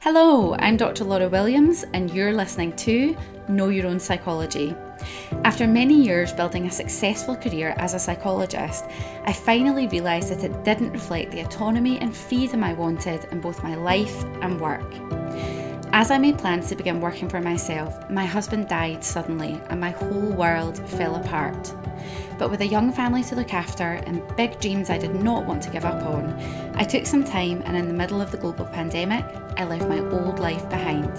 Hello, I'm Dr. Laura Williams, and you're listening to Know Your Own Psychology. After many years building a successful career as a psychologist, I finally realised that it didn't reflect the autonomy and freedom I wanted in both my life and work. As I made plans to begin working for myself, my husband died suddenly and my whole world fell apart. But with a young family to look after and big dreams I did not want to give up on, I took some time and in the middle of the global pandemic, I left my old life behind.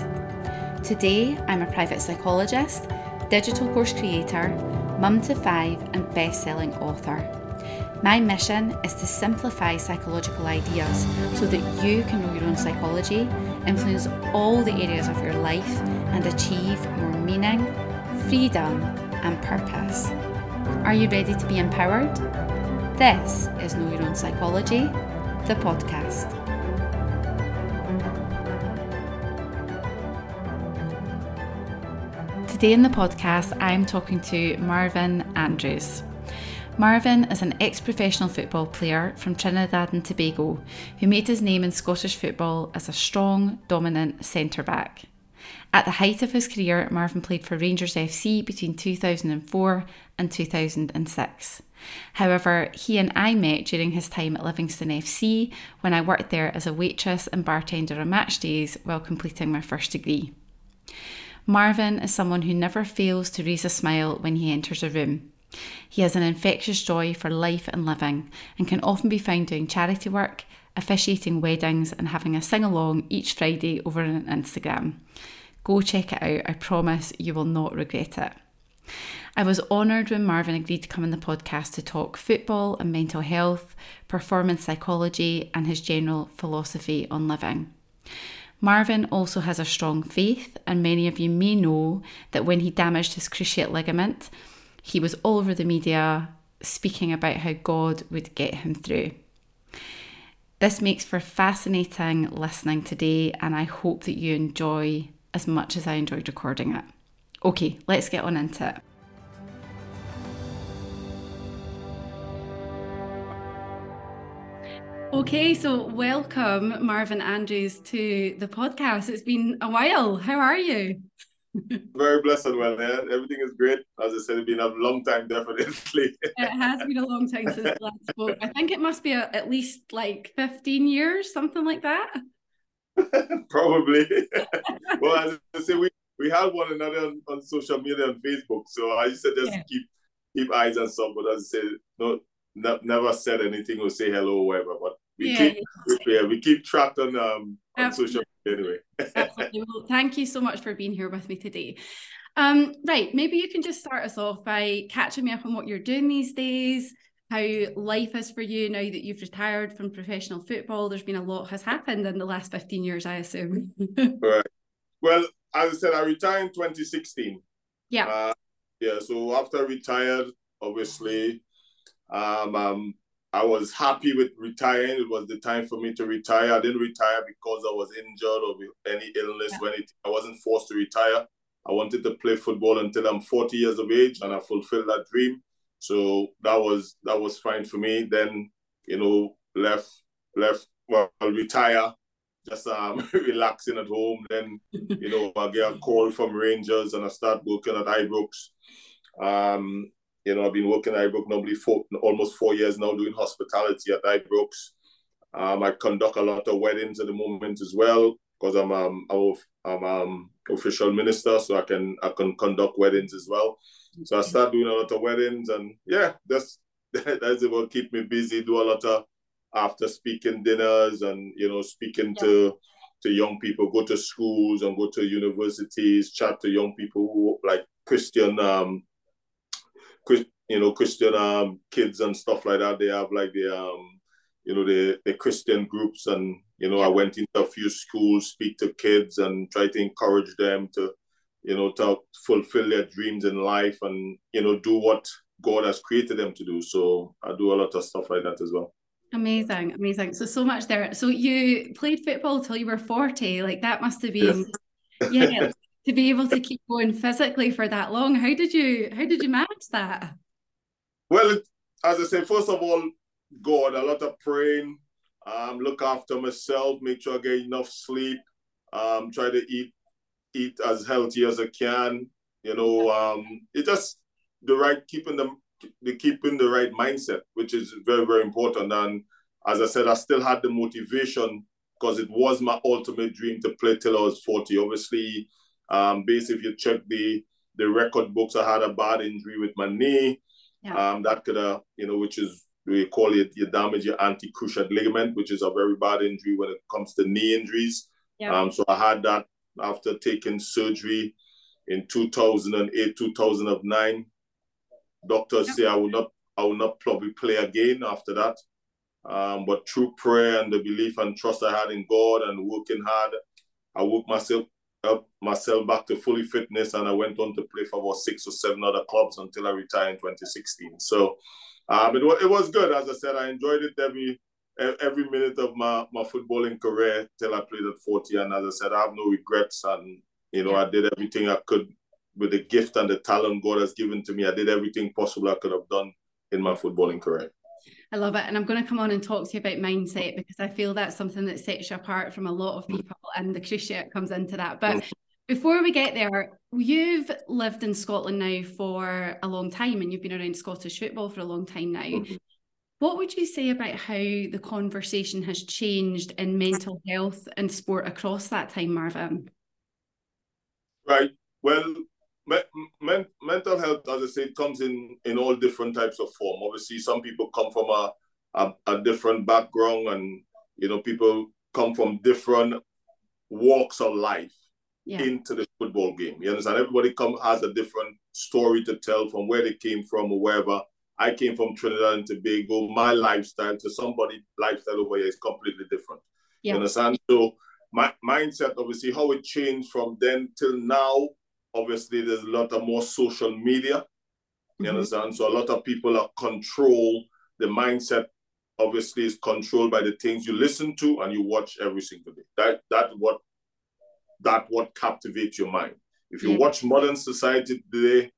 Today, I'm a private psychologist, digital course creator, mum to five, and best selling author. My mission is to simplify psychological ideas so that you can know your own psychology, influence all the areas of your life, and achieve more meaning, freedom, and purpose. Are you ready to be empowered? This is Know Your Own Psychology, the podcast. Today in the podcast, I'm talking to Marvin Andrews. Marvin is an ex professional football player from Trinidad and Tobago who made his name in Scottish football as a strong, dominant centre back. At the height of his career, Marvin played for Rangers FC between 2004 and 2006. However, he and I met during his time at Livingston FC when I worked there as a waitress and bartender on match days while completing my first degree. Marvin is someone who never fails to raise a smile when he enters a room. He has an infectious joy for life and living and can often be found doing charity work, officiating weddings, and having a sing along each Friday over on Instagram. Go check it out. I promise you will not regret it. I was honoured when Marvin agreed to come on the podcast to talk football and mental health, performance psychology, and his general philosophy on living. Marvin also has a strong faith, and many of you may know that when he damaged his cruciate ligament, he was all over the media speaking about how God would get him through. This makes for fascinating listening today, and I hope that you enjoy as much as I enjoyed recording it. Okay, let's get on into it. Okay, so welcome, Marvin Andrews, to the podcast. It's been a while. How are you? Very blessed well, yeah. Everything is great. As I said, it's been a long time, definitely. it has been a long time since last spoke. I think it must be a, at least like 15 years, something like that. Probably. well, as I say, we, we have one another on, on, social media and Facebook. So I used to just yeah. keep keep eyes on some, but as I said, no, no, never said anything or say hello or whatever. But we yeah. keep yeah, we keep track on um media anyway. Absolutely. Well, thank you so much for being here with me today. Um, right, maybe you can just start us off by catching me up on what you're doing these days, how life is for you now that you've retired from professional football. There's been a lot has happened in the last 15 years, I assume. right. Well, as I said, I retired in 2016. Yeah. Uh, yeah. So after I retired, obviously, um, um, I was happy with retiring. It was the time for me to retire. I didn't retire because I was injured or with any illness. Yeah. When it, I wasn't forced to retire, I wanted to play football until I'm 40 years of age, and I fulfilled that dream. So that was that was fine for me. Then you know left left well retire, just um relaxing at home. Then you know I get a call from Rangers and I start working at Ibrox. Um, you know I've been working at Ibrox normally for almost four years now doing hospitality at Ibrox. Um, I conduct a lot of weddings at the moment as well because I'm um I'm, I'm um official minister, so I can I can conduct weddings as well. So I start doing a lot of weddings, and yeah, that's that's will keep me busy. Do a lot of after speaking dinners, and you know, speaking yeah. to to young people, go to schools and go to universities, chat to young people who like Christian, um, you know, Christian um kids and stuff like that. They have like the um, you know, the the Christian groups, and you know. I went into a few schools, speak to kids, and try to encourage them to you know, to fulfill their dreams in life and, you know, do what God has created them to do. So I do a lot of stuff like that as well. Amazing, amazing. So so much there. So you played football till you were 40. Like that must have been yes. yeah, to be able to keep going physically for that long. How did you how did you manage that? Well, as I said, first of all, God, a lot of praying, um, look after myself, make sure I get enough sleep, Um, try to eat eat as healthy as I can. You know, um, it just the right keeping them the keeping the right mindset, which is very very important. And as I said, I still had the motivation because it was my ultimate dream to play till I was forty. Obviously, um, basically, if you check the the record books, I had a bad injury with my knee. Yeah. Um, that could have, you know, which is we call it you damage your anti-cruciate ligament, which is a very bad injury when it comes to knee injuries. Yeah. Um, so I had that after taking surgery in 2008, 2009. Doctors yeah. say I will not, I will not probably play again after that. Um, but through prayer and the belief and trust I had in God and working hard, I woke myself up myself back to fully fitness and I went on to play for about six or seven other clubs until I retired in 2016. So um, it, it was good. As I said, I enjoyed it every every minute of my, my footballing career till I played at 40. And as I said, I have no regrets. And, you know. I did everything I could with the gift and the talent God has given to me. I did everything possible I could have done in my footballing career. I love it. And I'm going to come on and talk to you about mindset because I feel that's something that sets you apart from a lot of people and the cruciate comes into that. But before we get there, you've lived in Scotland now for a long time and you've been around Scottish football for a long time now. Mm-hmm. What would you say about how the conversation has changed in mental health and sport across that time, Marvin? Right. Well, me- mental health, as I say, comes in in all different types of form. Obviously, some people come from a, a, a different background, and you know, people come from different walks of life yeah. into the football game. You understand? Everybody come has a different story to tell from where they came from or wherever. I came from Trinidad and Tobago. My lifestyle to somebody lifestyle over here is completely different. Yeah. You understand? So my mindset, obviously, how it changed from then till now obviously there's a lot of more social media. You mm-hmm. understand? So a lot of people are control. The mindset obviously is controlled by the things you listen to and you watch every single day. That that what that what captivates your mind. If you watch modern society today,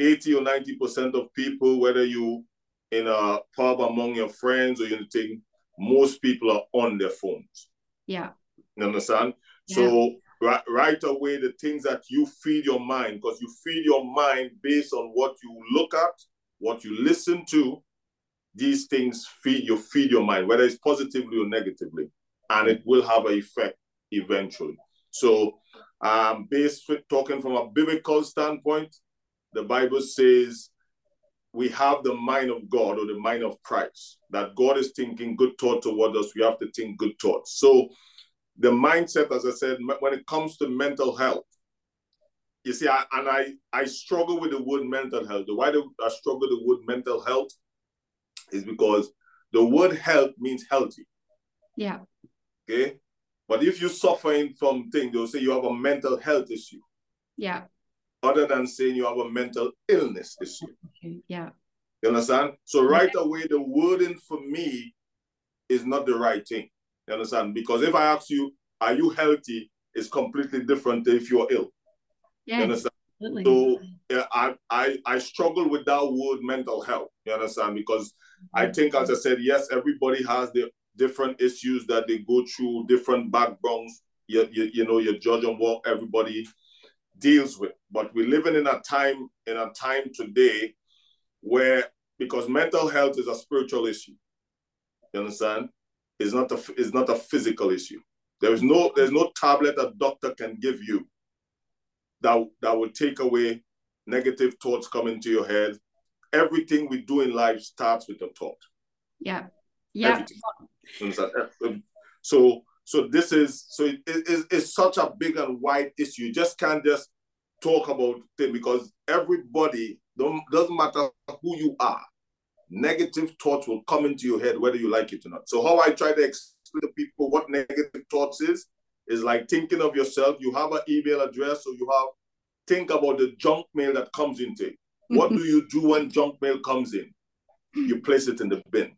80 or 90 percent of people, whether you in a pub among your friends or you're thing, most people are on their phones. Yeah. You understand? Yeah. So right, right away the things that you feed your mind because you feed your mind based on what you look at what you listen to. These things feed you feed your mind whether it's positively or negatively and it will have an effect eventually. So um based talking from a biblical standpoint the bible says we have the mind of god or the mind of christ that god is thinking good thought toward us. We have to think good thoughts. So the mindset, as I said, when it comes to mental health, you see, I, and I, I struggle with the word mental health. The why do I struggle with the word mental health is because the word health means healthy. Yeah. Okay. But if you're suffering from things, they'll say you have a mental health issue. Yeah. Other than saying you have a mental illness issue. Okay. Yeah. You understand? So right yeah. away, the wording for me is not the right thing. You understand? Because if I ask you, are you healthy? It's completely different if you're ill. Yeah. You understand? Absolutely. So yeah, I, I I struggle with that word mental health. You understand? Because I think, as I said, yes, everybody has their different issues that they go through, different backgrounds. You, you, you know, you judge on what everybody deals with. But we're living in a time in a time today where because mental health is a spiritual issue. You understand? Is not a is not a physical issue. There is no there's no tablet a doctor can give you that that will take away negative thoughts coming to your head. Everything we do in life starts with a thought. Yeah. Yeah. Um, so so this is so it is it's such a big and wide issue. You just can't just talk about it because everybody don't doesn't matter who you are negative thoughts will come into your head whether you like it or not. So how I try to explain to people what negative thoughts is is like thinking of yourself. You have an email address, or you have think about the junk mail that comes into it. What do you do when junk mail comes in? You place it in the bin.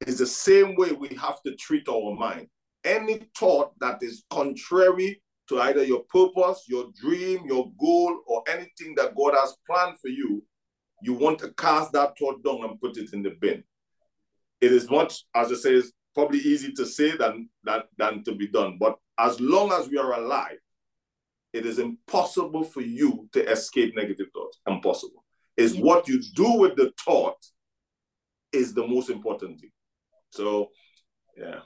It's the same way we have to treat our mind. Any thought that is contrary to either your purpose, your dream, your goal, or anything that God has planned for you, you want to cast that thought down and put it in the bin. It is much, as it says, probably easy to say than, than, than to be done. But as long as we are alive, it is impossible for you to escape negative thoughts. Impossible. It's yeah. what you do with the thought is the most important thing. So yeah.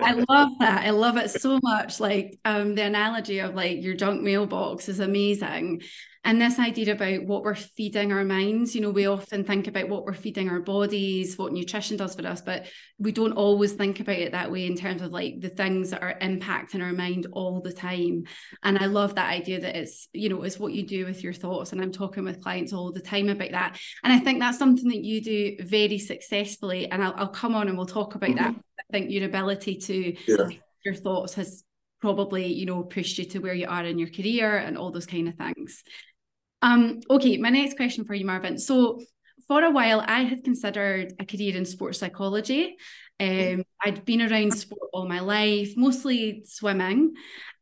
I love that. I love it so much. Like um the analogy of like your junk mailbox is amazing. And this idea about what we're feeding our minds, you know, we often think about what we're feeding our bodies, what nutrition does for us, but we don't always think about it that way in terms of like the things that are impacting our mind all the time. And I love that idea that it's, you know, it's what you do with your thoughts. And I'm talking with clients all the time about that. And I think that's something that you do very successfully. And I'll, I'll come on and we'll talk about mm-hmm. that. I think your ability to yeah. your thoughts has probably you know pushed you to where you are in your career and all those kind of things um, okay, my next question for you, Marvin. So for a while, I had considered a career in sports psychology. Um, I'd been around sport all my life, mostly swimming,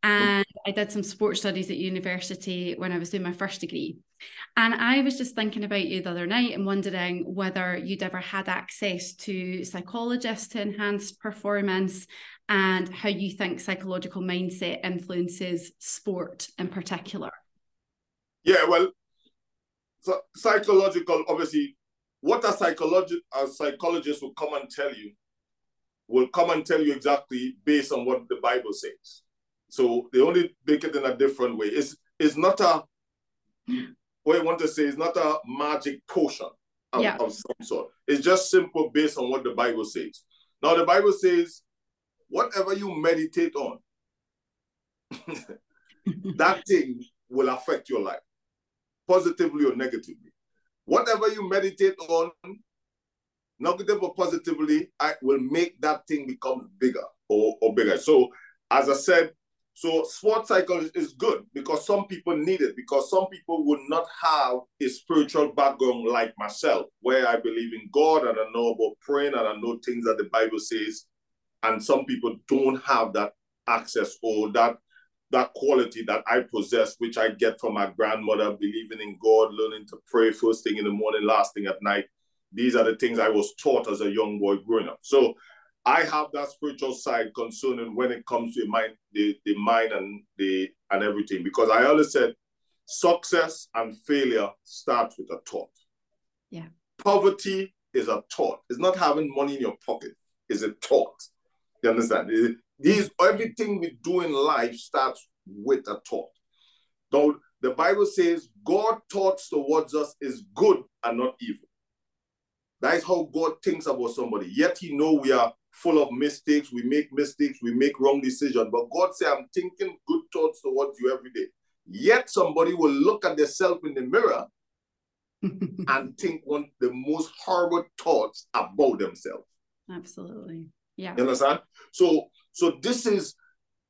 and I did some sports studies at university when I was doing my first degree. And I was just thinking about you the other night and wondering whether you'd ever had access to psychologists to enhance performance and how you think psychological mindset influences sport in particular. Yeah, well, so psychological, obviously, what a, psychologi- a psychologist will come and tell you will come and tell you exactly based on what the Bible says. So they only make it in a different way. It's, it's not a, what I want to say, it's not a magic potion of, yeah. of some sort. It's just simple based on what the Bible says. Now, the Bible says, whatever you meditate on, that thing will affect your life positively or negatively. Whatever you meditate on, negative or positively, I will make that thing become bigger or, or bigger. So, as I said, so sports psychology is good because some people need it because some people would not have a spiritual background like myself, where I believe in God and I know about praying and I know things that the Bible says, and some people don't have that access or that that quality that I possess, which I get from my grandmother, believing in God, learning to pray first thing in the morning, last thing at night. These are the things I was taught as a young boy growing up. So I have that spiritual side concerning when it comes to mind, the, the mind and the and everything. Because I always said success and failure starts with a thought. Yeah. Poverty is a thought. It's not having money in your pocket, it's a thought. You understand? These everything we do in life starts with a thought. Though the Bible says God thoughts towards us is good and not evil. That is how God thinks about somebody. Yet He know we are full of mistakes. We make mistakes. We make wrong decisions. But God say, "I'm thinking good thoughts towards you every day." Yet somebody will look at themselves in the mirror and think one the most horrible thoughts about themselves. Absolutely. Yeah. You understand? So so this is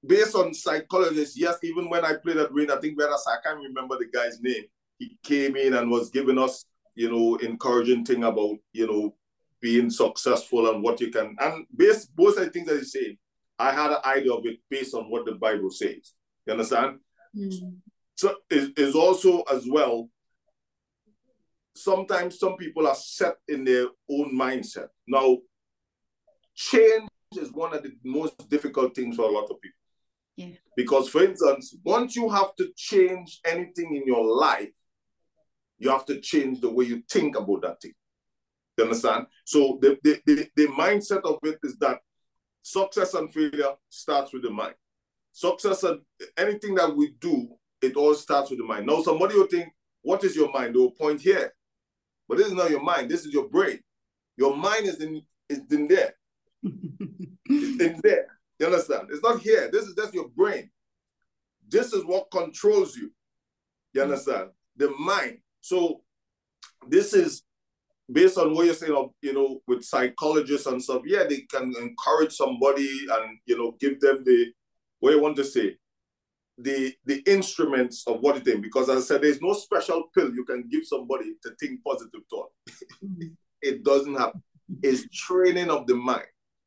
based on psychologists. Yes, even when I played at Rain, I think whereas I can't remember the guy's name. He came in and was giving us, you know, encouraging thing about, you know, being successful and what you can. And based both the things that he's saying, I had an idea of it based on what the Bible says. You understand? Mm. So is also as well. Sometimes some people are set in their own mindset. Now, change is one of the most difficult things for a lot of people. Yeah. Because, for instance, once you have to change anything in your life, you have to change the way you think about that thing. You understand? So the, the, the, the mindset of it is that success and failure starts with the mind. Success and anything that we do, it all starts with the mind. Now, somebody will think, what is your mind? They'll point here. But this is not your mind, this is your brain. Your mind is in is in there it's in there. You understand? It's not here. This is just your brain. This is what controls you. You understand? The mind. So this is based on what you're saying you know, with psychologists and stuff. Yeah, they can encourage somebody and you know give them the what you want to say, the the instruments of what it is. Because as I said, there's no special pill you can give somebody to think positive thought. it doesn't happen. It's training of the mind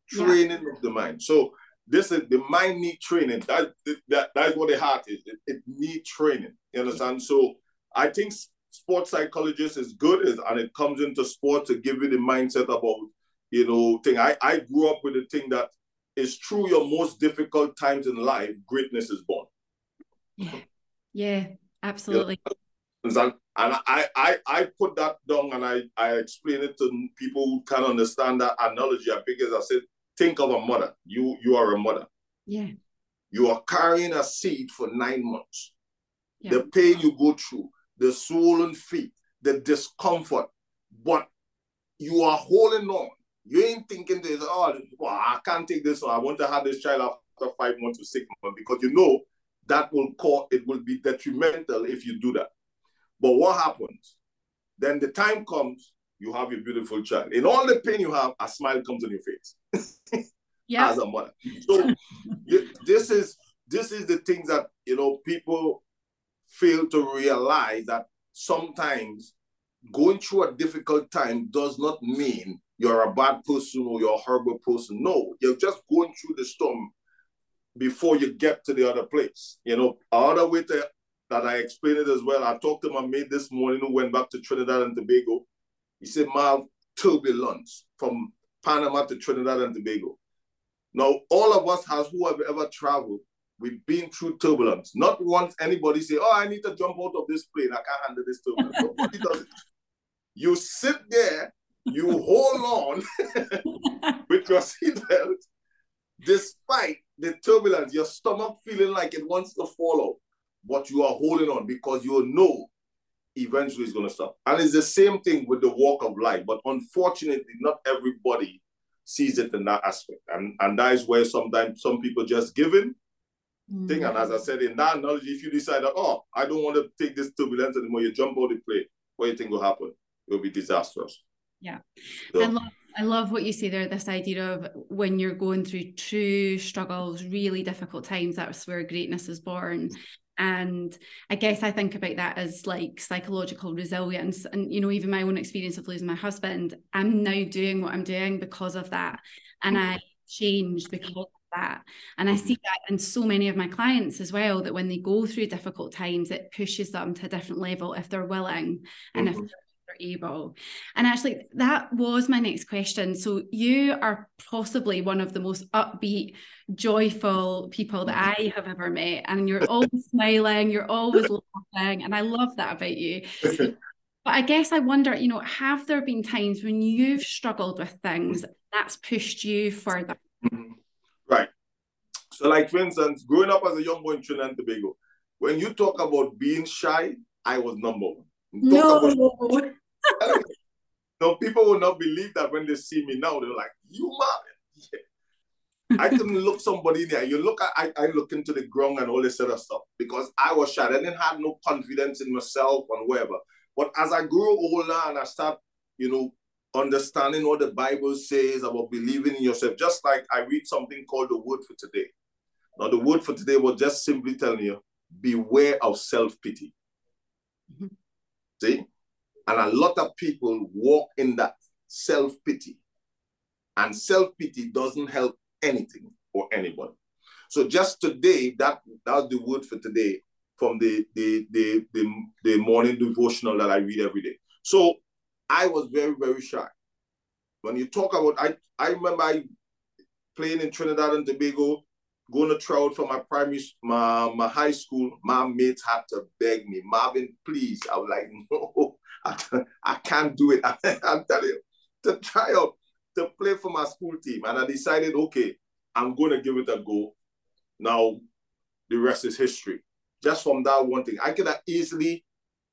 training yeah. of the mind. So this is the mind need training. That that that's what the heart is. It, it need training. You understand? So I think sports psychologist is good, is and it comes into sport to give you the mindset about you know, thing. I, I grew up with the thing that is through your most difficult times in life, greatness is born. Yeah. Yeah, absolutely. You know? And I, I, I put that down and I, I explain it to people who can understand that analogy. I Because I said, think of a mother. You, you are a mother. Yeah. You are carrying a seed for nine months. Yeah. The pain you go through, the swollen feet, the discomfort, but you are holding on. You ain't thinking this, oh, well, I can't take this. I want to have this child after five months or six months because you know that will cause it will be detrimental if you do that. But what happens? Then the time comes, you have your beautiful child. In all the pain you have, a smile comes on your face. yeah. As a mother. So this is this is the things that you know people fail to realize that sometimes going through a difficult time does not mean you're a bad person or you're a horrible person. No, you're just going through the storm before you get to the other place. You know, other way to, that I explained it as well. I talked to my mate this morning who went back to Trinidad and Tobago. He said, Marv, turbulence from Panama to Trinidad and Tobago. Now, all of us has who have ever traveled, we've been through turbulence. Not once anybody say, oh, I need to jump out of this plane. I can't handle this turbulence. Nobody does it. You sit there, you hold on with your seatbelt, despite the turbulence, your stomach feeling like it wants to fall out, but you are holding on because you know eventually it's going to stop. And it's the same thing with the walk of life, but unfortunately, not everybody sees it in that aspect. And, and that is where sometimes some people just give in. Mm-hmm. Thing. And as I said, in that analogy, if you decide that, oh, I don't want to take this turbulence anymore, you jump out the plane, what do you think will happen? It will be disastrous. Yeah. So, I love I love what you say there, this idea of when you're going through true struggles, really difficult times, that's where greatness is born. And I guess I think about that as like psychological resilience. And, you know, even my own experience of losing my husband, I'm now doing what I'm doing because of that. And I changed because of that. And I see that in so many of my clients as well, that when they go through difficult times, it pushes them to a different level if they're willing and mm-hmm. if able. And actually, that was my next question. So, you are possibly one of the most upbeat, joyful people that I have ever met. And you're always smiling, you're always laughing. And I love that about you. But I guess I wonder, you know, have there been times when you've struggled with things that's pushed you further? Mm-hmm. Right. So, like for instance, growing up as a young boy in Trinidad and Tobago, when you talk about being shy, I was number one. Talk no. About, no, people will not believe that when they see me now. They're like, "You man." Yeah. I can look somebody in there. You look at, I, I look into the ground and all this other stuff because I was shy. I didn't have no confidence in myself and whatever. But as I grew older and I start, you know, understanding what the Bible says about believing in yourself, just like I read something called the Word for Today. Now, the Word for Today was just simply telling you, beware of self pity. Mm-hmm. See? And a lot of people walk in that self pity. And self pity doesn't help anything or anybody. So just today, that that's the word for today from the, the the the the morning devotional that I read every day. So I was very very shy. When you talk about, I I remember I playing in Trinidad and Tobago, going to try out for my primary, my, my high school. My mates had to beg me, Marvin, please. I was like, no, I, I can't do it. I, am telling you, to try out to play for my school team. And I decided, okay, I'm going to give it a go. Now, the rest is history. Just from that one thing, I could have easily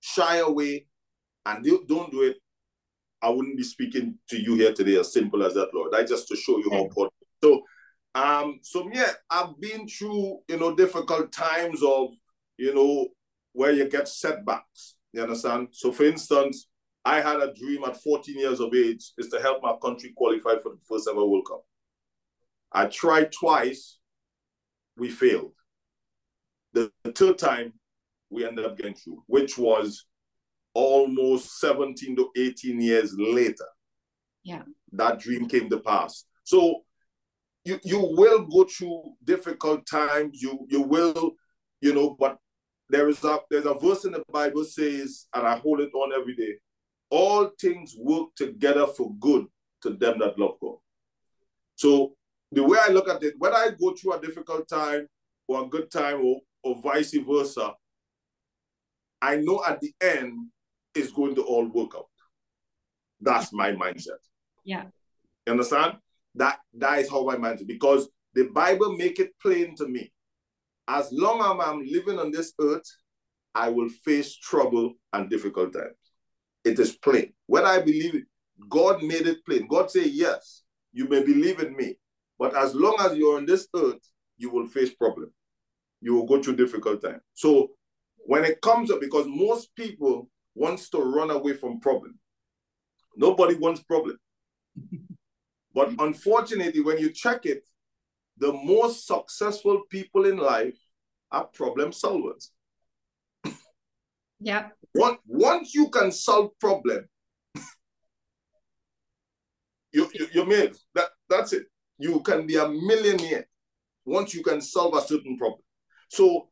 shy away and don't do it. I wouldn't be speaking to you here today as simple as that, Lord. I just to show you how important. So, um, so yeah, I've been through, you know, difficult times of, you know, where you get setbacks. You understand? So, for instance, I had a dream at 14 years of age is to help my country qualify for the first ever World Cup. I tried twice, we failed. The, the third time, we ended up getting through, which was almost 17 to 18 years later. Yeah. That dream came to pass. So you you will go through difficult times. You you will, you know, but there is a there's a verse in the Bible says, and I hold it on every day. All things work together for good to them that love God. So the way I look at it, when I go through a difficult time or a good time or, or vice versa, I know at the end it's going to all work out. That's my mindset. Yeah. You understand? That that is how my mindset because the Bible make it plain to me. As long as I'm living on this earth, I will face trouble and difficult times. It is plain. When I believe it, God made it plain. God say, yes, you may believe in me, but as long as you're on this earth, you will face problem. You will go through difficult time. So when it comes up, because most people wants to run away from problem. Nobody wants problem. but unfortunately, when you check it, the most successful people in life are problem solvers. Yeah. Once, once you can solve problem, you, you you made that that's it. You can be a millionaire once you can solve a certain problem. So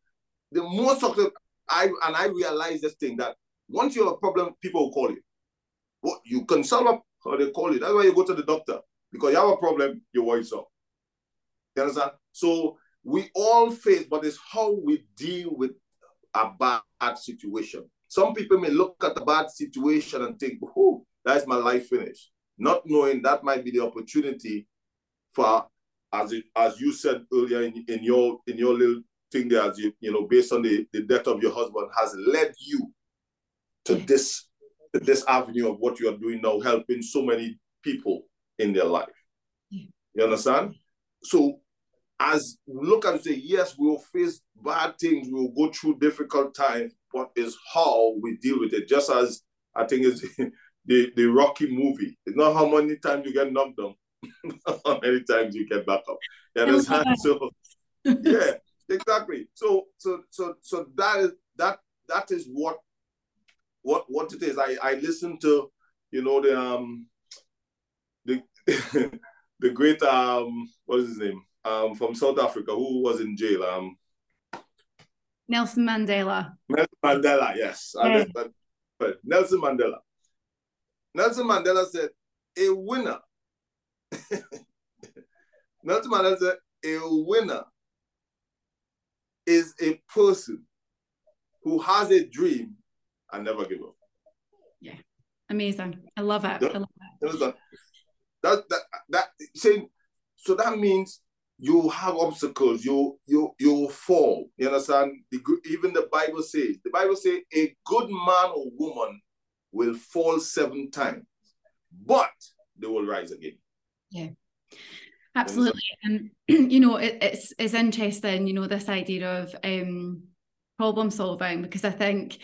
the most of the I and I realize this thing that once you have a problem, people will call you. What you can solve up or they call you. That's why you go to the doctor because you have a problem, your voice up. You understand? So we all face, but it's how we deal with a bad situation. Some people may look at a bad situation and think, oh, that's my life finished. Not knowing that might be the opportunity for, as it, as you said earlier in, in your in your little thing there, as you, you know, based on the, the death of your husband, has led you to this to this avenue of what you are doing now, helping so many people in their life. Yeah. You understand? So as we look and say, yes, we will face bad things, we will go through difficult times, but it's how we deal with it. Just as I think it's the, the Rocky movie. It's not how many times you get knocked down, how many times you get back up. You understand? so yeah, exactly. So so so so that is that that is what what what it is. I I listen to you know the um the the great um what is his name um, from South Africa who was in jail. Um, Nelson Mandela. Nelson Mandela, yes. Yeah. But Nelson Mandela. Nelson Mandela said, a winner. Nelson Mandela said, a winner is a person who has a dream and never give up. Yeah, amazing. I love it. Yeah. I love it. That, that, that, that saying, so that means you have obstacles, you you you fall. You understand? The, even the Bible says, the Bible says a good man or woman will fall seven times, but they will rise again. Yeah. Absolutely. And you know, it, it's it's interesting, you know, this idea of um problem solving because I think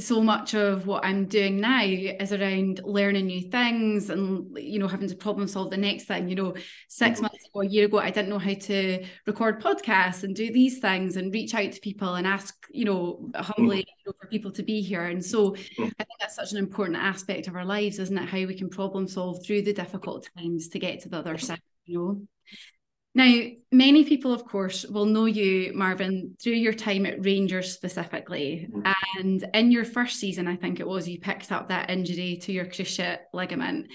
so much of what I'm doing now is around learning new things and you know having to problem solve the next thing. You know, 6 mm-hmm. months ago, a year ago, I didn't know how to record podcasts and do these things and reach out to people and ask, you know, humbly mm-hmm. you know, for people to be here. And so mm-hmm. I think that's such an important aspect of our lives, isn't it? How we can problem solve through the difficult times to get to the other side, you know. Now, many people, of course, will know you, Marvin, through your time at Rangers specifically. Mm-hmm. And in your first season, I think it was, you picked up that injury to your cruciate ligament,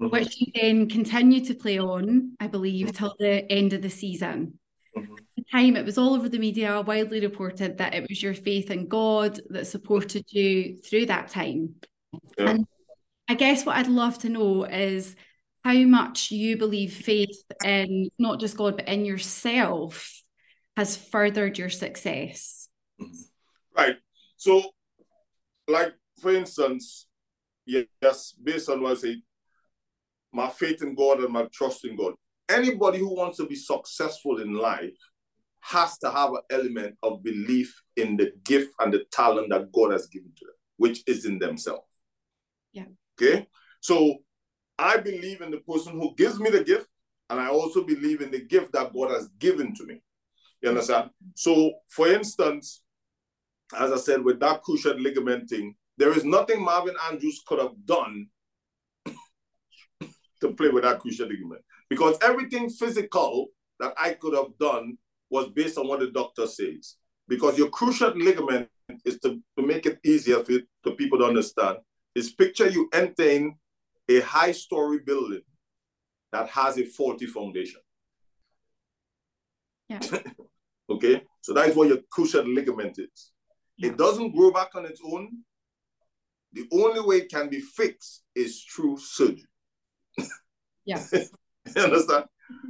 mm-hmm. which you then continued to play on, I believe, till the end of the season. Mm-hmm. At the time, it was all over the media, widely reported that it was your faith in God that supported you through that time. Yeah. And I guess what I'd love to know is how much you believe faith in not just God, but in yourself has furthered your success. Right. So, like, for instance, yes, based on what I say, my faith in God and my trust in God. Anybody who wants to be successful in life has to have an element of belief in the gift and the talent that God has given to them, which is in themselves. Yeah. Okay. So I believe in the person who gives me the gift, and I also believe in the gift that God has given to me. You understand? So, for instance, as I said, with that cruciate ligament thing, there is nothing Marvin Andrews could have done to play with that cruciate ligament because everything physical that I could have done was based on what the doctor says. Because your cruciate ligament is to, to make it easier for, for people to understand. Is picture you entering a high story building that has a faulty foundation. Yeah. okay, so that is what your cruciate ligament is. Yeah. It doesn't grow back on its own. The only way it can be fixed is through surgery. Yeah. you understand?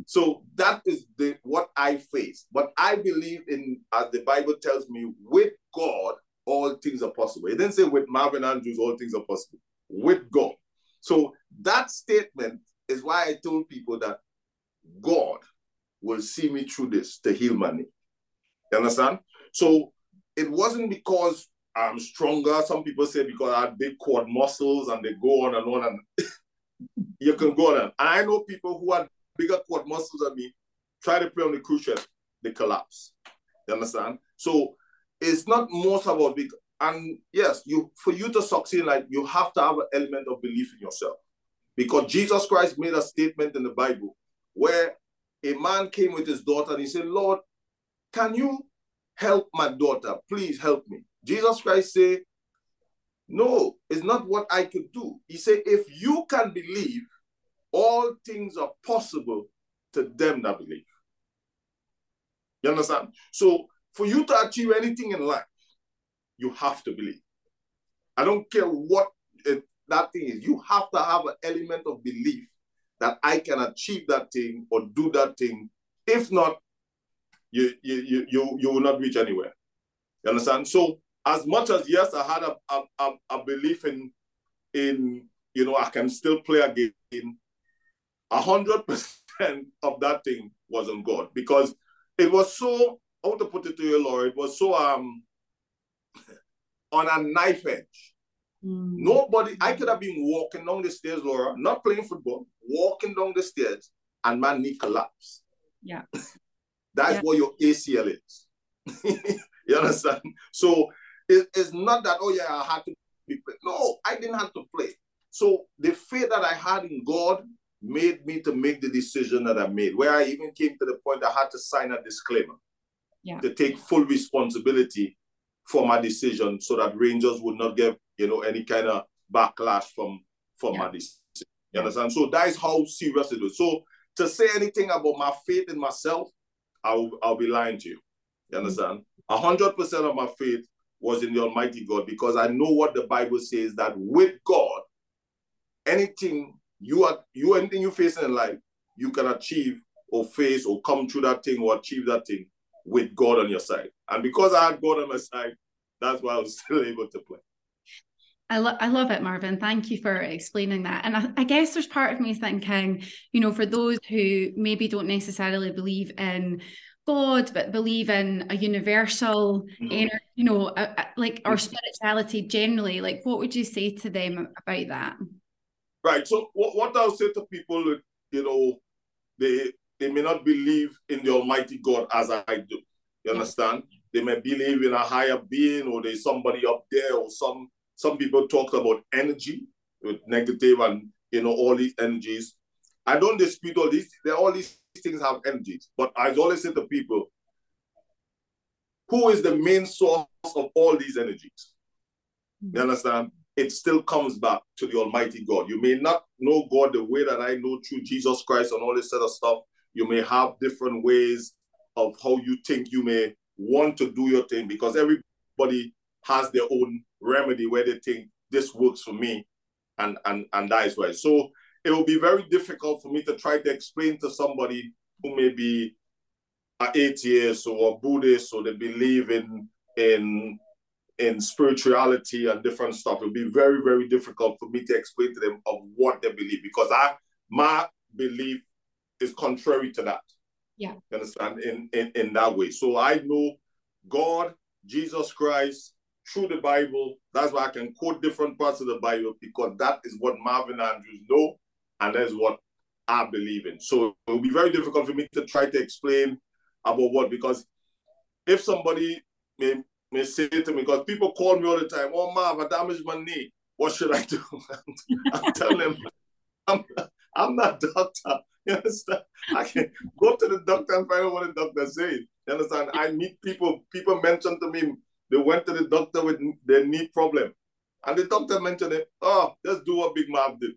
So that is the what I face. But I believe in, as the Bible tells me, with God, all things are possible. It didn't say with Marvin Andrews, all things are possible. With God. So that statement is why I told people that God will see me through this to heal my knee. You understand? So it wasn't because I'm stronger. Some people say because I had big quad muscles and they go on and on and you can go on. And I know people who had bigger quad muscles than me try to play on the cruciate, they collapse. You understand? So it's not most about big and yes, you for you to succeed, like you have to have an element of belief in yourself. Because Jesus Christ made a statement in the Bible where a man came with his daughter and he said, Lord, can you help my daughter? Please help me. Jesus Christ said, No, it's not what I could do. He said, If you can believe, all things are possible to them that believe. You understand? So for you to achieve anything in life, you have to believe. I don't care what it, that thing is. You have to have an element of belief that I can achieve that thing or do that thing. If not, you you you you will not reach anywhere. You understand? So as much as yes, I had a a, a belief in in you know I can still play a game. A hundred percent of that thing was on God because it was so. I want to put it to you, Laura. It was so um on a knife edge. Mm. Nobody, I could have been walking down the stairs, Laura, not playing football, walking down the stairs, and my knee collapsed. Yeah. That's yeah. what your ACL is. you understand? So it, it's not that, oh yeah, I had to be play. No, I didn't have to play. So the faith that I had in God made me to make the decision that I made, where I even came to the point I had to sign a disclaimer yeah. to take full responsibility for my decision so that Rangers would not get, you know, any kind of backlash from from yeah. my decision. You understand? So that is how serious it is. So to say anything about my faith in myself, I'll I'll be lying to you. You mm-hmm. understand? A hundred percent of my faith was in the Almighty God because I know what the Bible says that with God, anything you are you anything you face in life, you can achieve or face or come through that thing or achieve that thing with God on your side. And because I had God on my side, that's why I was still able to play. I, lo- I love it, Marvin. Thank you for explaining that. And I, I, guess there's part of me thinking, you know, for those who maybe don't necessarily believe in God, but believe in a universal, mm-hmm. you know, a, a, like our mm-hmm. spirituality generally, like what would you say to them about that? Right. So what, what I'll say to people, you know, they they may not believe in the Almighty God as I do. You understand? They may believe in a higher being or there's somebody up there or some some people talk about energy with negative and you know all these energies. I don't dispute all these. All these things have energies, but I always say to people, who is the main source of all these energies? You mm-hmm. understand? It still comes back to the Almighty God. You may not know God the way that I know through Jesus Christ and all this sort of stuff, you may have different ways of how you think you may want to do your thing because everybody has their own remedy where they think this works for me and and and that is why. So it will be very difficult for me to try to explain to somebody who may be an atheist or a buddhist or they believe in in in spirituality and different stuff. It will be very very difficult for me to explain to them of what they believe because i my belief is contrary to that. Yeah. You understand? In, in, in that way. So I know God, Jesus Christ, through the Bible. That's why I can quote different parts of the Bible because that is what Marvin Andrews know, and that's what I believe in. So it will be very difficult for me to try to explain about what because if somebody may may say to me, because people call me all the time, oh Marv, I damaged my knee. What should I do? I'm telling them, I'm, I'm not doctor. You understand? I can go to the doctor and find out what the doctor says. You understand? I meet people, people mention to me they went to the doctor with their knee problem. And the doctor mentioned it, oh, just do what Big Marv did.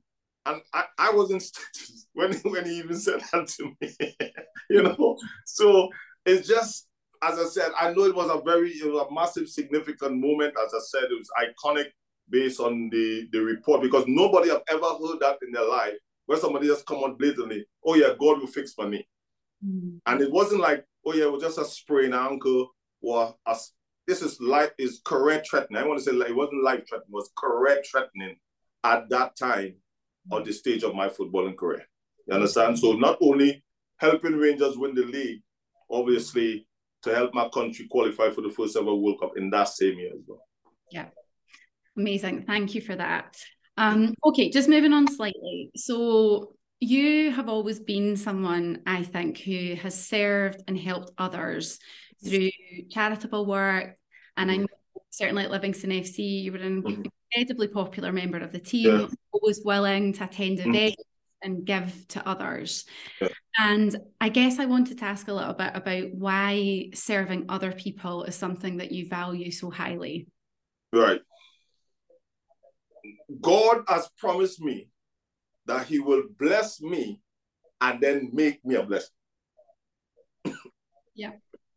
and I, I wasn't when when he even said that to me, you know. So it's just as I said, I know it was a very it was a massive, significant moment. As I said, it was iconic based on the the report because nobody have ever heard that in their life where somebody just come on blatantly, oh yeah, God will fix for me. Mm-hmm. And it wasn't like, oh yeah, it was just a sprained ankle or a, this is life is correct threatening. I want to say like, it wasn't life threatening, it was correct threatening at that time on the stage of my footballing career. You understand? So not only helping Rangers win the league, obviously to help my country qualify for the first ever World Cup in that same year as well. Yeah. Amazing. Thank you for that. Um, okay, just moving on slightly. So you have always been someone, I think, who has served and helped others through charitable work. And I know certainly at Livingston FC, you were an mm-hmm. incredibly popular member of the team, yeah. always willing to attend mm-hmm. events and give to others. Yeah. And I guess I wanted to ask a little bit about why serving other people is something that you value so highly. Right. God has promised me that He will bless me and then make me a blessing. yeah.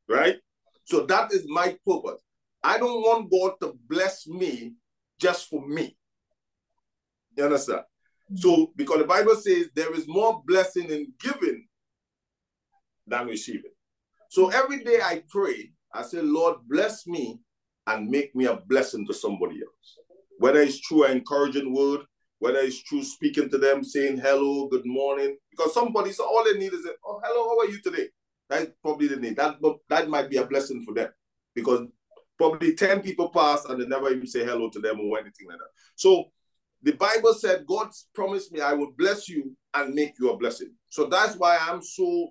Right? So that is my purpose. I don't want God to bless me just for me. You understand? Mm-hmm. So, because the Bible says there is more blessing in giving than receiving. So every day I pray, I say, Lord, bless me and make me a blessing to somebody else whether it's through encouraging word, whether it's through speaking to them, saying hello, good morning, because somebody, so all they need is, oh, hello, how are you today? That's probably the need. That, that might be a blessing for them because probably 10 people pass and they never even say hello to them or anything like that. So the Bible said, God promised me I will bless you and make you a blessing. So that's why I'm so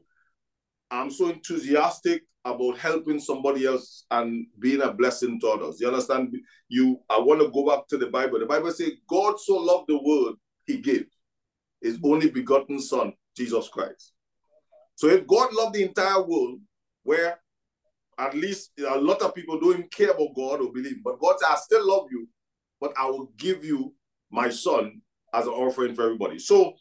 I'm so enthusiastic about helping somebody else and being a blessing to others. You understand? You, I want to go back to the Bible. The Bible says, God so loved the world, he gave his only begotten son, Jesus Christ. So if God loved the entire world, where at least a lot of people don't care about God or believe, but God said, I still love you, but I will give you my son as an offering for everybody. So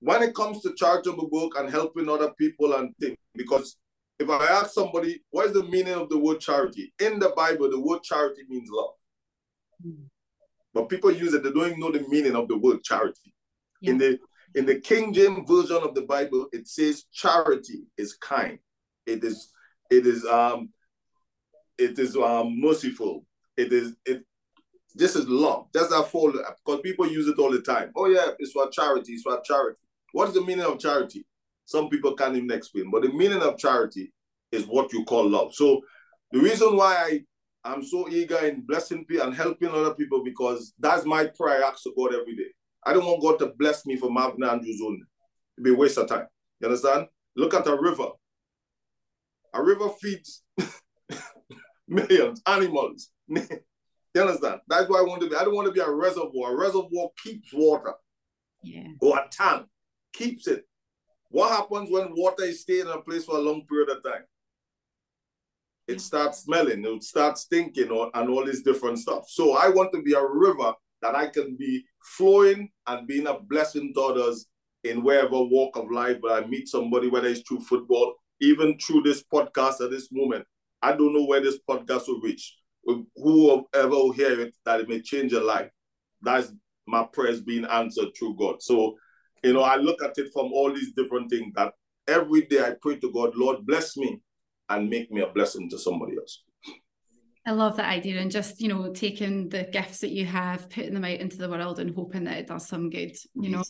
when it comes to charitable work and helping other people and things, because if I ask somebody, what is the meaning of the word charity? In the Bible, the word charity means love. Mm. But people use it, they don't even know the meaning of the word charity. Yeah. In the in the King James version of the Bible, it says charity is kind. It is it is um it is um merciful. It is it this is love. That's that fall because people use it all the time. Oh yeah, it's for charity, it's for charity. What is the meaning of charity? Some people can't even explain. But the meaning of charity is what you call love. So the reason why I I'm so eager in blessing people and helping other people because that's my prayer ask to God every day. I don't want God to bless me for Marvin Andrews only. It'd be a waste of time. You understand? Look at a river. A river feeds millions, animals. you understand? That's why I want to be. I don't want to be a reservoir. A reservoir keeps water. Yeah. Or a tank keeps it. What happens when water is staying in a place for a long period of time? It starts smelling, it starts stinking, or, and all this different stuff. So I want to be a river that I can be flowing and being a blessing to others in wherever walk of life where I meet somebody, whether it's through football, even through this podcast at this moment. I don't know where this podcast will reach. Whoever will hear it, that it may change your life. That's my prayers being answered through God. So you know, I look at it from all these different things that every day I pray to God, Lord, bless me and make me a blessing to somebody else. I love that idea and just, you know, taking the gifts that you have, putting them out into the world and hoping that it does some good, you know.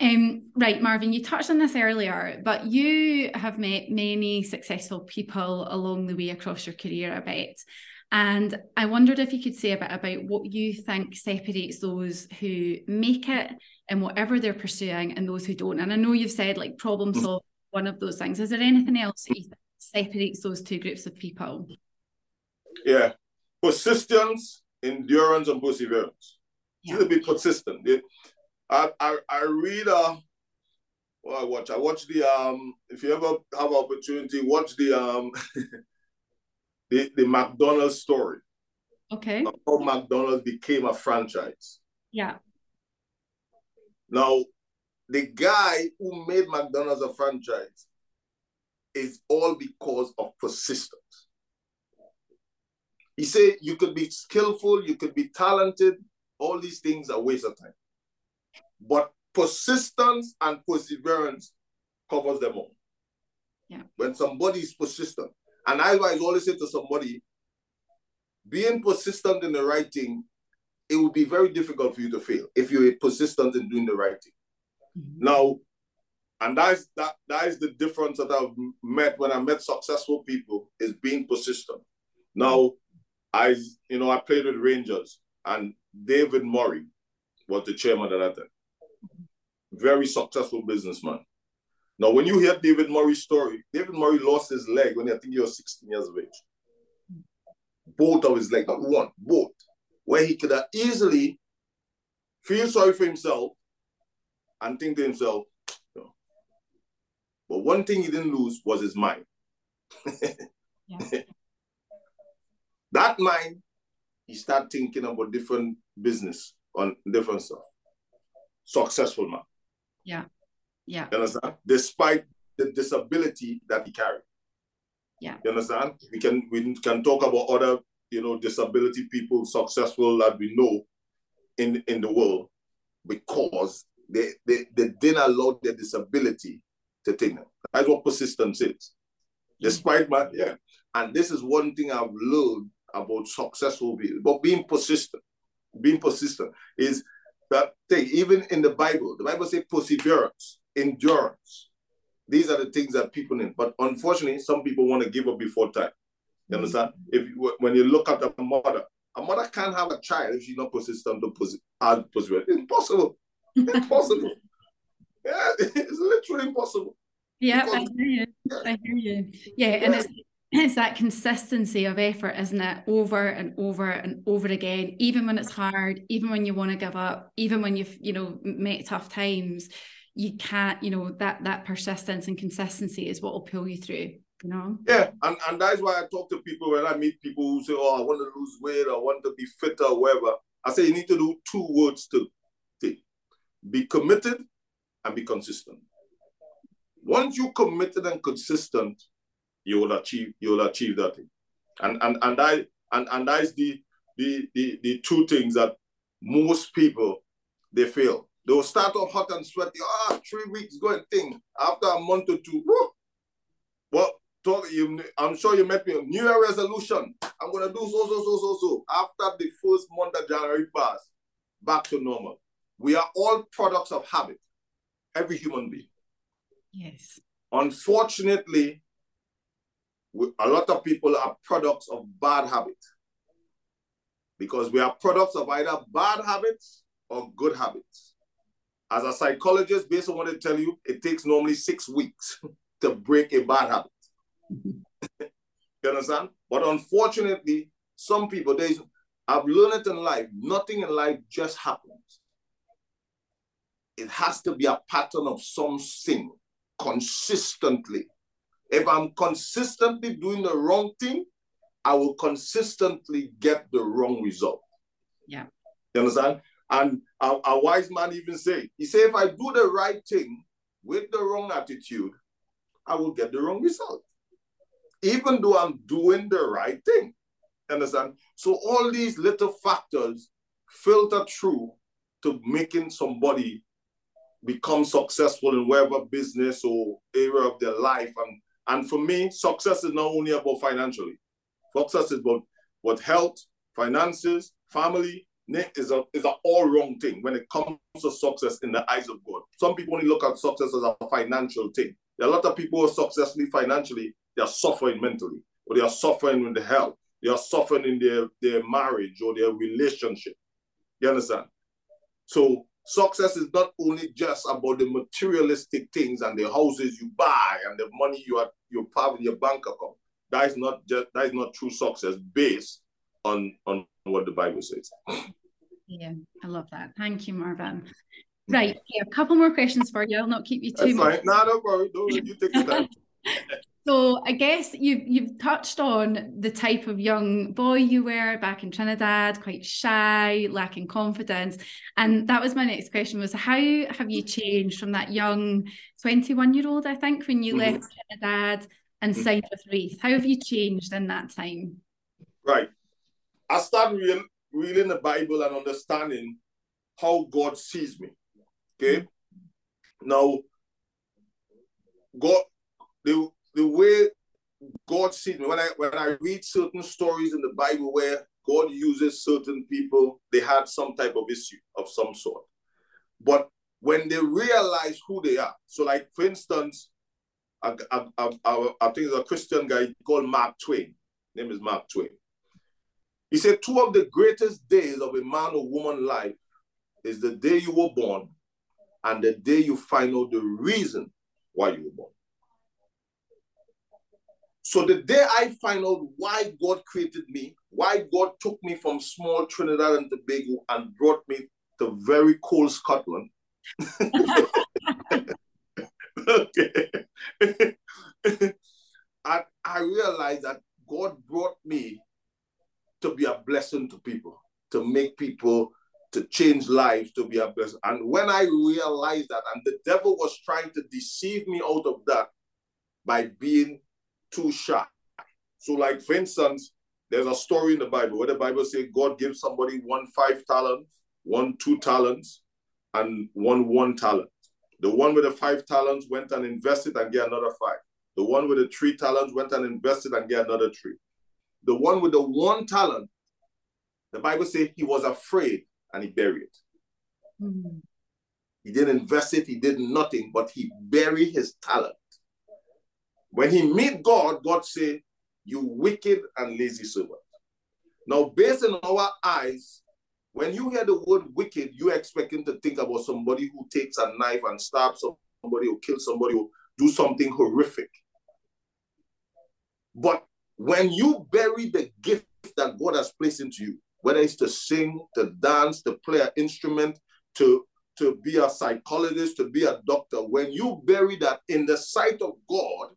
Um, right, Marvin, you touched on this earlier, but you have met many successful people along the way across your career, I bet. And I wondered if you could say a bit about what you think separates those who make it in whatever they're pursuing and those who don't. And I know you've said like problem mm. solve one of those things. Is there anything else that you think separates those two groups of people? Yeah, persistence, endurance, and perseverance. Yeah. To be consistent. I, I I read uh well, I watch I watch the um if you ever have opportunity watch the um the, the McDonald's story. Okay. How McDonald's became a franchise. Yeah. Now, the guy who made McDonald's a franchise is all because of persistence. He said you could be skillful, you could be talented, all these things are waste of time. But persistence and perseverance covers them all. Yeah. When somebody is persistent, and I always always say to somebody, being persistent in the right thing, it would be very difficult for you to fail if you're persistent in doing the right thing. Mm-hmm. Now, and that's that that is the difference that I've met when I met successful people is being persistent. Now, I you know I played with Rangers and David Murray was the chairman at that time. Very successful businessman. Now, when you hear David Murray's story, David Murray lost his leg when I think he was 16 years of age. Both of his legs, not one, both, where he could have easily feel sorry for himself and think to himself, but one thing he didn't lose was his mind. that mind, he started thinking about different business on different stuff. Successful man. Yeah. Yeah. You understand? Despite the disability that he carried. Yeah. You understand? We can we can talk about other, you know, disability people successful that we know in in the world because they they, they didn't allow their disability to take them. That's what persistence is. Despite my yeah. And this is one thing I've learned about successful people, but being persistent. Being persistent is that thing. Even in the Bible, the Bible says perseverance, endurance. These are the things that people need. But unfortunately, some people want to give up before time. You mm-hmm. understand? If you, when you look at a mother, a mother can't have a child if she's not persistent to persevere. It's impossible. Impossible. yeah, it's literally impossible. Yeah, because, I hear you. I hear you. Yeah, and it's it's that consistency of effort, isn't it? Over and over and over again, even when it's hard, even when you want to give up, even when you've, you know, met tough times, you can't, you know, that that persistence and consistency is what will pull you through. You know? Yeah, and, and that's why I talk to people when I meet people who say, Oh, I want to lose weight, I want to be fitter, or whatever. I say you need to do two words to take. Be committed and be consistent. Once you're committed and consistent, you will achieve you will achieve that thing. And and and I and and that's the the the, the two things that most people they fail. They will start off hot and sweaty. Ah, oh, three weeks going thing. After a month or two, whoo, well, talk, you, I'm sure you met me. A new Year resolution. I'm gonna do so so so so so. After the first month of January pass, back to normal. We are all products of habit. Every human being. Yes. Unfortunately, a lot of people are products of bad habit because we are products of either bad habits or good habits. As a psychologist, based on what they tell you, it takes normally six weeks to break a bad habit. you understand? But unfortunately, some people, there's, I've learned it in life, nothing in life just happens. It has to be a pattern of something consistently. If I'm consistently doing the wrong thing, I will consistently get the wrong result. Yeah. You understand? And a, a wise man even say, he say, if I do the right thing with the wrong attitude, I will get the wrong result. Even though I'm doing the right thing. Understand? So all these little factors filter through to making somebody become successful in whatever business or area of their life. And, and for me, success is not only about financially. Success is about what health, finances, family, is a is an all wrong thing when it comes to success in the eyes of God. Some people only look at success as a financial thing. There are a lot of people who are successfully financially, they are suffering mentally, or they are suffering in the health, they are suffering in their, their marriage or their relationship. You understand? So Success is not only just about the materialistic things and the houses you buy and the money you are you have in your bank account. That is not just that is not true success based on on what the Bible says. Yeah, I love that. Thank you, Marvin. Right, a couple more questions for you. I'll not keep you too That's much. Fine. No, no problem. No, you take your time. So I guess you've you've touched on the type of young boy you were back in Trinidad, quite shy, lacking confidence. And that was my next question was how have you changed from that young 21 year old, I think, when you mm-hmm. left Trinidad and mm-hmm. signed with Raith? How have you changed in that time? Right. I real, reading the Bible and understanding how God sees me. Okay. Mm-hmm. Now, God, the the way God sees me when I when I read certain stories in the Bible where God uses certain people, they had some type of issue of some sort. But when they realize who they are, so like for instance, I, I, I, I think it's a Christian guy called Mark Twain. Name is Mark Twain. He said, Two of the greatest days of a man or woman life is the day you were born and the day you find out the reason why you were born. So the day I find out why God created me, why God took me from small Trinidad and Tobago and brought me to very cold Scotland. okay. I, I realized that God brought me to be a blessing to people, to make people, to change lives, to be a blessing. And when I realized that, and the devil was trying to deceive me out of that by being too shy. So, like for instance, there's a story in the Bible where the Bible says God gives somebody one five talents, one two talents, and one one talent. The one with the five talents went and invested and get another five. The one with the three talents went and invested and get another three. The one with the one talent, the Bible says he was afraid and he buried it. Mm-hmm. He didn't invest it, he did nothing, but he buried his talent. When he meet God, God said, you wicked and lazy servant. Now, based on our eyes, when you hear the word wicked, you're expecting to think about somebody who takes a knife and stabs somebody or kills somebody or do something horrific. But when you bury the gift that God has placed into you, whether it's to sing, to dance, to play an instrument, to, to be a psychologist, to be a doctor, when you bury that in the sight of God,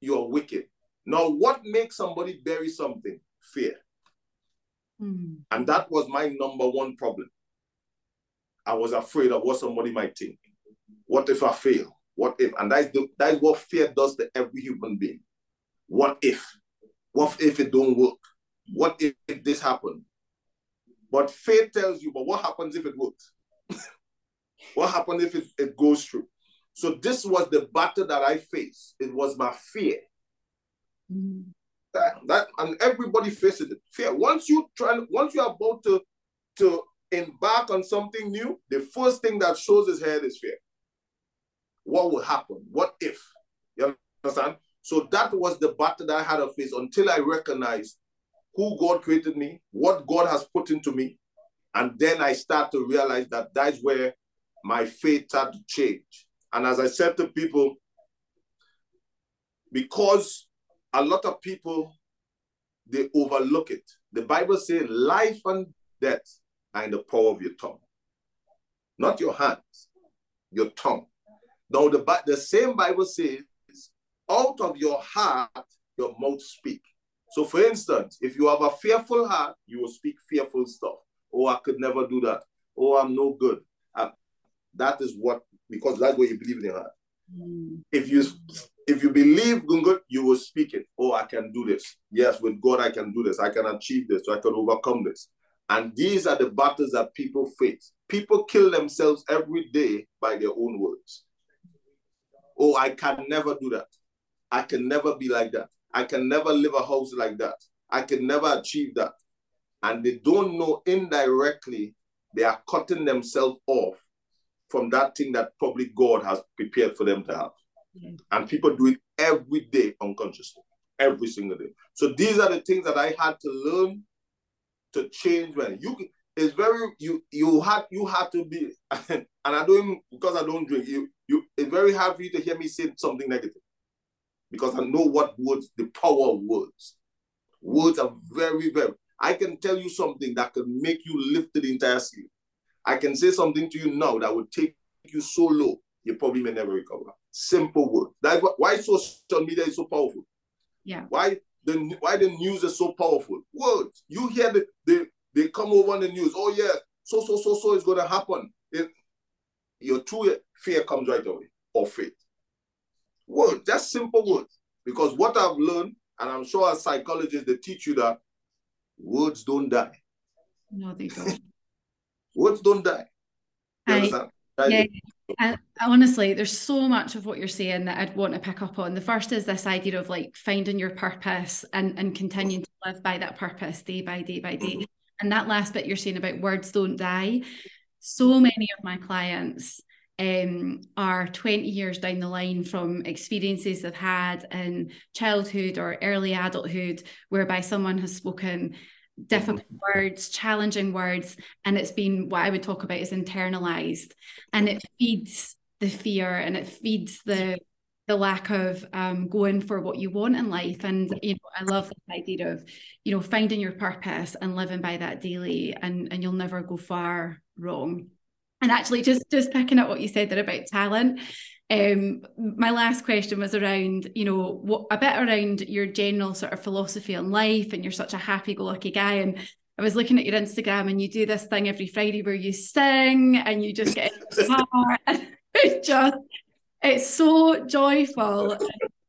you're wicked. Now, what makes somebody bury something? Fear. Mm. And that was my number one problem. I was afraid of what somebody might think. What if I fail? What if? And that's, the, that's what fear does to every human being. What if? What if it don't work? What if, this happened? But faith tells you, but what happens if it works? what happens if it, it goes through? So this was the battle that I faced. It was my fear. That, that and everybody faces it. Fear. Once you try, once you're about to to embark on something new, the first thing that shows his head is fear. What will happen? What if? You understand? So that was the battle that I had to face until I recognized who God created me, what God has put into me, and then I start to realize that that's where my faith started to change. And as I said to people, because a lot of people they overlook it. The Bible says life and death are in the power of your tongue. Not your hands, your tongue. Now the, the same Bible says, out of your heart, your mouth speak. So for instance, if you have a fearful heart, you will speak fearful stuff. Oh, I could never do that. Oh, I'm no good. Uh, that is what because that's what you believe in your heart. Mm. If you if you believe good, you will speak it. Oh, I can do this. Yes, with God, I can do this. I can achieve this. I can overcome this. And these are the battles that people face. People kill themselves every day by their own words. Oh, I can never do that. I can never be like that. I can never live a house like that. I can never achieve that. And they don't know indirectly they are cutting themselves off from that thing that probably God has prepared for them to have. Mm-hmm. And people do it every day unconsciously, every single day. So these are the things that I had to learn to change when you it's very you you had you had to be and I don't because I don't drink you you it's very hard for you to hear me say something negative because I know what words the power of words words are very very I can tell you something that can make you lift the entire ceiling I can say something to you now that would take you so low you probably may never recover. Simple word. That's why social media is so powerful. Yeah. Why the why the news is so powerful? Words. You hear the, the they come over on the news. Oh yeah, so so so so is going to happen. It, your true fear comes right away or faith. Word, just simple words. Because what I've learned, and I'm sure as psychologists they teach you that words don't die. No, they don't. words don't die. I, yeah, and honestly, there's so much of what you're saying that I'd want to pick up on. The first is this idea of like finding your purpose and, and continuing to live by that purpose day by day by day. Mm-hmm. And that last bit you're saying about words don't die. So many of my clients um, are 20 years down the line from experiences they've had in childhood or early adulthood, whereby someone has spoken difficult mm-hmm. words, challenging words, and it's been what I would talk about is internalized, and it feeds the fear and it feeds the the lack of um, going for what you want in life. And you know, I love this idea of you know finding your purpose and living by that daily, and and you'll never go far wrong. And actually, just just picking up what you said there about talent, um, my last question was around, you know, what a bit around your general sort of philosophy on life, and you're such a happy-go-lucky guy. And I was looking at your Instagram, and you do this thing every Friday where you sing and you just get and it's just it's so joyful,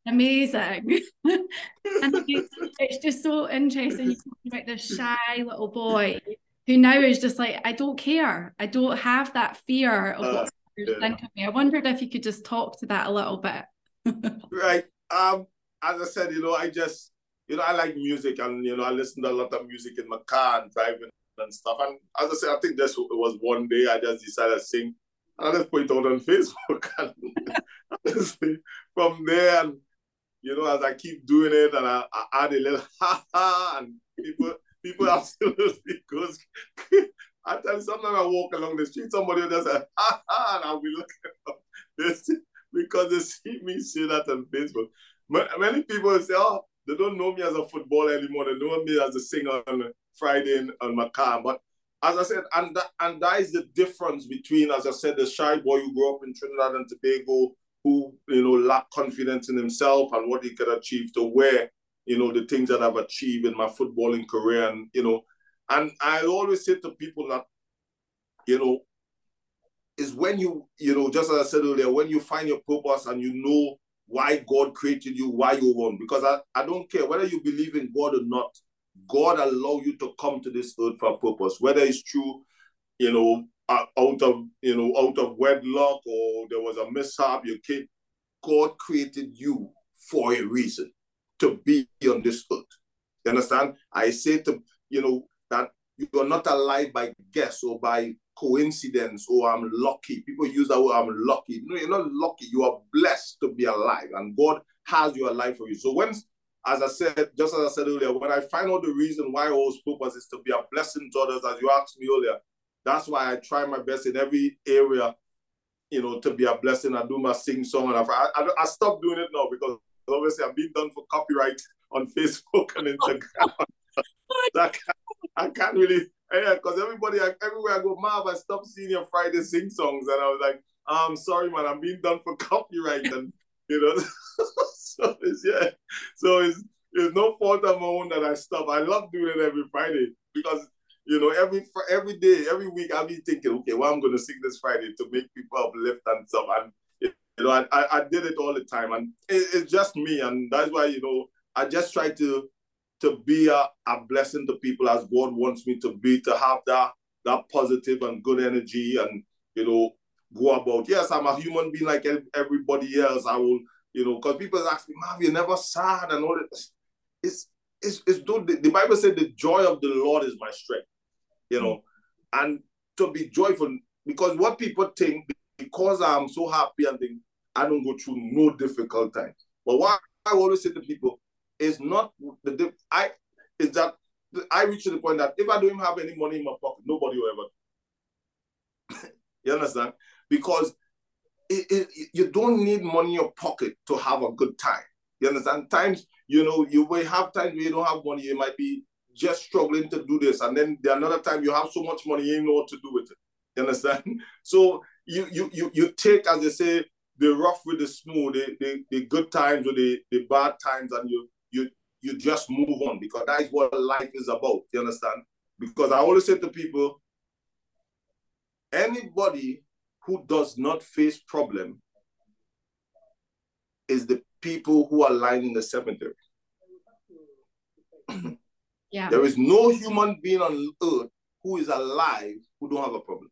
amazing, and it's, it's just so interesting. You talk about this shy little boy who now is just like, I don't care. I don't have that fear of what uh, yeah. think of me. I wondered if you could just talk to that a little bit. right. Um, as I said, you know, I just, you know, I like music and, you know, I listen to a lot of music in my car and driving and stuff. And as I said, I think this was one day I just decided to sing. And I just put it out on Facebook. And from there, and, you know, as I keep doing it and I, I add a little ha ha and people, people absolutely goes. I tell you, sometimes I walk along the street, somebody will just say, ha ha, and I'll be looking up this because they see me say that on Facebook. Many people say, oh, they don't know me as a footballer anymore. They know me as a singer on Friday in, on my car. But as I said, and that, and that is the difference between, as I said, the shy boy who grew up in Trinidad and Tobago, who you know lacked confidence in himself and what he could achieve, to where you know, the things that I've achieved in my footballing career. And, you know, and I always say to people that, you know, is when you, you know, just as I said earlier, when you find your purpose and you know why God created you, why you want. Because I, I don't care whether you believe in God or not, God allow you to come to this earth for a purpose, whether it's true, you know, out of, you know, out of wedlock or there was a mishap, your kid, God created you for a reason to be on this earth. You understand? I say to, you know, that you are not alive by guess or by coincidence or I'm lucky. People use that word, I'm lucky. No, you're not lucky. You are blessed to be alive and God has your life for you. So when, as I said, just as I said earlier, when I find out the reason why always purpose is to be a blessing to others, as you asked me earlier, that's why I try my best in every area, you know, to be a blessing. I do my sing song and I, I, I stopped doing it now because obviously I'm being done for copyright on Facebook and Instagram. I, can't, I can't really, yeah, because everybody, everywhere I go, Marv, I stopped seeing your Friday sing songs, and I was like, ah, I'm sorry, man, I'm being done for copyright, and you know, so it's yeah, so it's it's no fault of my own that I stop. I love doing it every Friday because you know every every day, every week, I'll be thinking, okay, well, I'm going to sing this Friday to make people uplift and stuff, and you know, I, I, I did it all the time, and it, it's just me, and that's why you know I just try to to be a, a blessing to people as God wants me to be, to have that that positive and good energy, and you know, go about. Yes, I'm a human being like everybody else. I will, you know, because people ask me, "Man, you're never sad," and all that. It's it's it's the, the Bible said the joy of the Lord is my strength, you know, hmm. and to be joyful because what people think because I'm so happy and I don't go through no difficult times. But what I always say to people is not the I is that I reach to the point that if I don't have any money in my pocket, nobody will ever. you understand? Because it, it, you don't need money in your pocket to have a good time. You understand? Times you know you may have times where you don't have money. You might be just struggling to do this, and then the another time you have so much money, you know what to do with it. You understand? So you you you you take, as they say, the rough with the smooth, the, the, the good times with the, the bad times, and you you you just move on because that is what life is about. You understand? Because I always say to people, anybody who does not face problem is the people who are lying in the cemetery. yeah. There is no human being on earth who is alive who don't have a problem.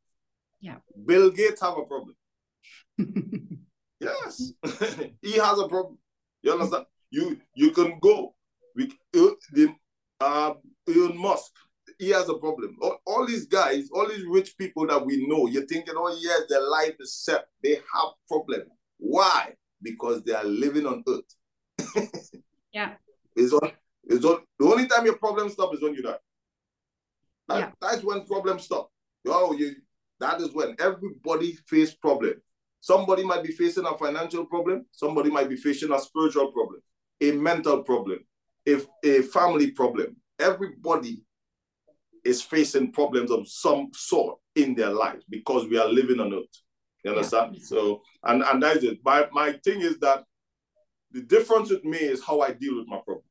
Yeah. Bill Gates have a problem. yes. he has a problem. You understand? You you can go. We uh, the uh, Elon Musk, he has a problem. All, all, these guys, all these rich people that we know, you're thinking, oh yes, their life is set. They have problem. Why? Because they are living on earth. yeah. It's on, it's on, the only time your problem stop is when you die. That, yeah. That's when problems stop. Oh, you that is when everybody face problem. Somebody might be facing a financial problem, somebody might be facing a spiritual problem, a mental problem, if a family problem. Everybody is facing problems of some sort in their life because we are living on earth. You understand? Yeah. So, and and that is it. My my thing is that the difference with me is how I deal with my problems.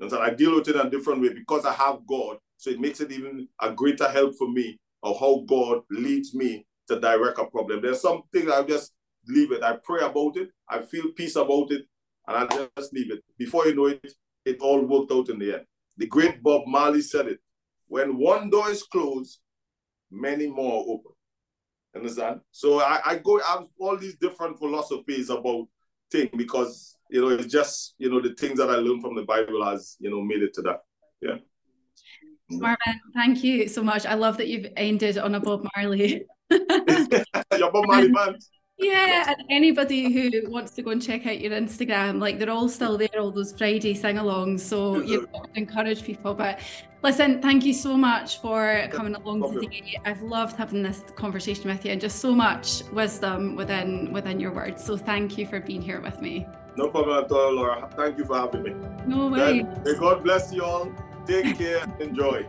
And so I deal with it in a different way because I have God. So it makes it even a greater help for me of how God leads me to direct a problem. There's something I just leave it. I pray about it. I feel peace about it, and I just leave it. Before you know it, it all worked out in the end. The great Bob Marley said it. When one door is closed, many more open. Understand? So I, I go I have all these different philosophies about things because you know it's just you know the things that I learned from the Bible has you know made it to that. Yeah. Marvin, thank you so much. I love that you've ended on a Bob Marley. Your Bob Marley band. Yeah, and anybody who wants to go and check out your Instagram, like they're all still there, all those Friday sing-alongs. So you know, encourage people. But listen, thank you so much for coming along today. I've loved having this conversation with you, and just so much wisdom within within your words. So thank you for being here with me. No problem at all, Laura. Thank you for having me. No way. May God bless you all. Take care. Enjoy.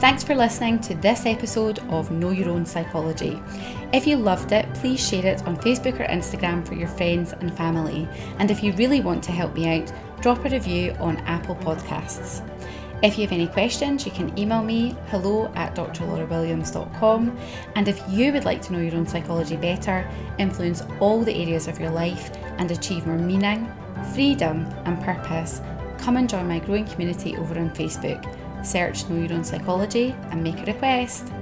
Thanks for listening to this episode of Know Your Own Psychology. If you loved it, please share it on Facebook or Instagram for your friends and family. And if you really want to help me out, drop a review on Apple Podcasts. If you have any questions, you can email me hello at drlaurawilliams.com. And if you would like to know your own psychology better, influence all the areas of your life, and achieve more meaning, freedom, and purpose, come and join my growing community over on Facebook search Know Your Own Psychology and make a request.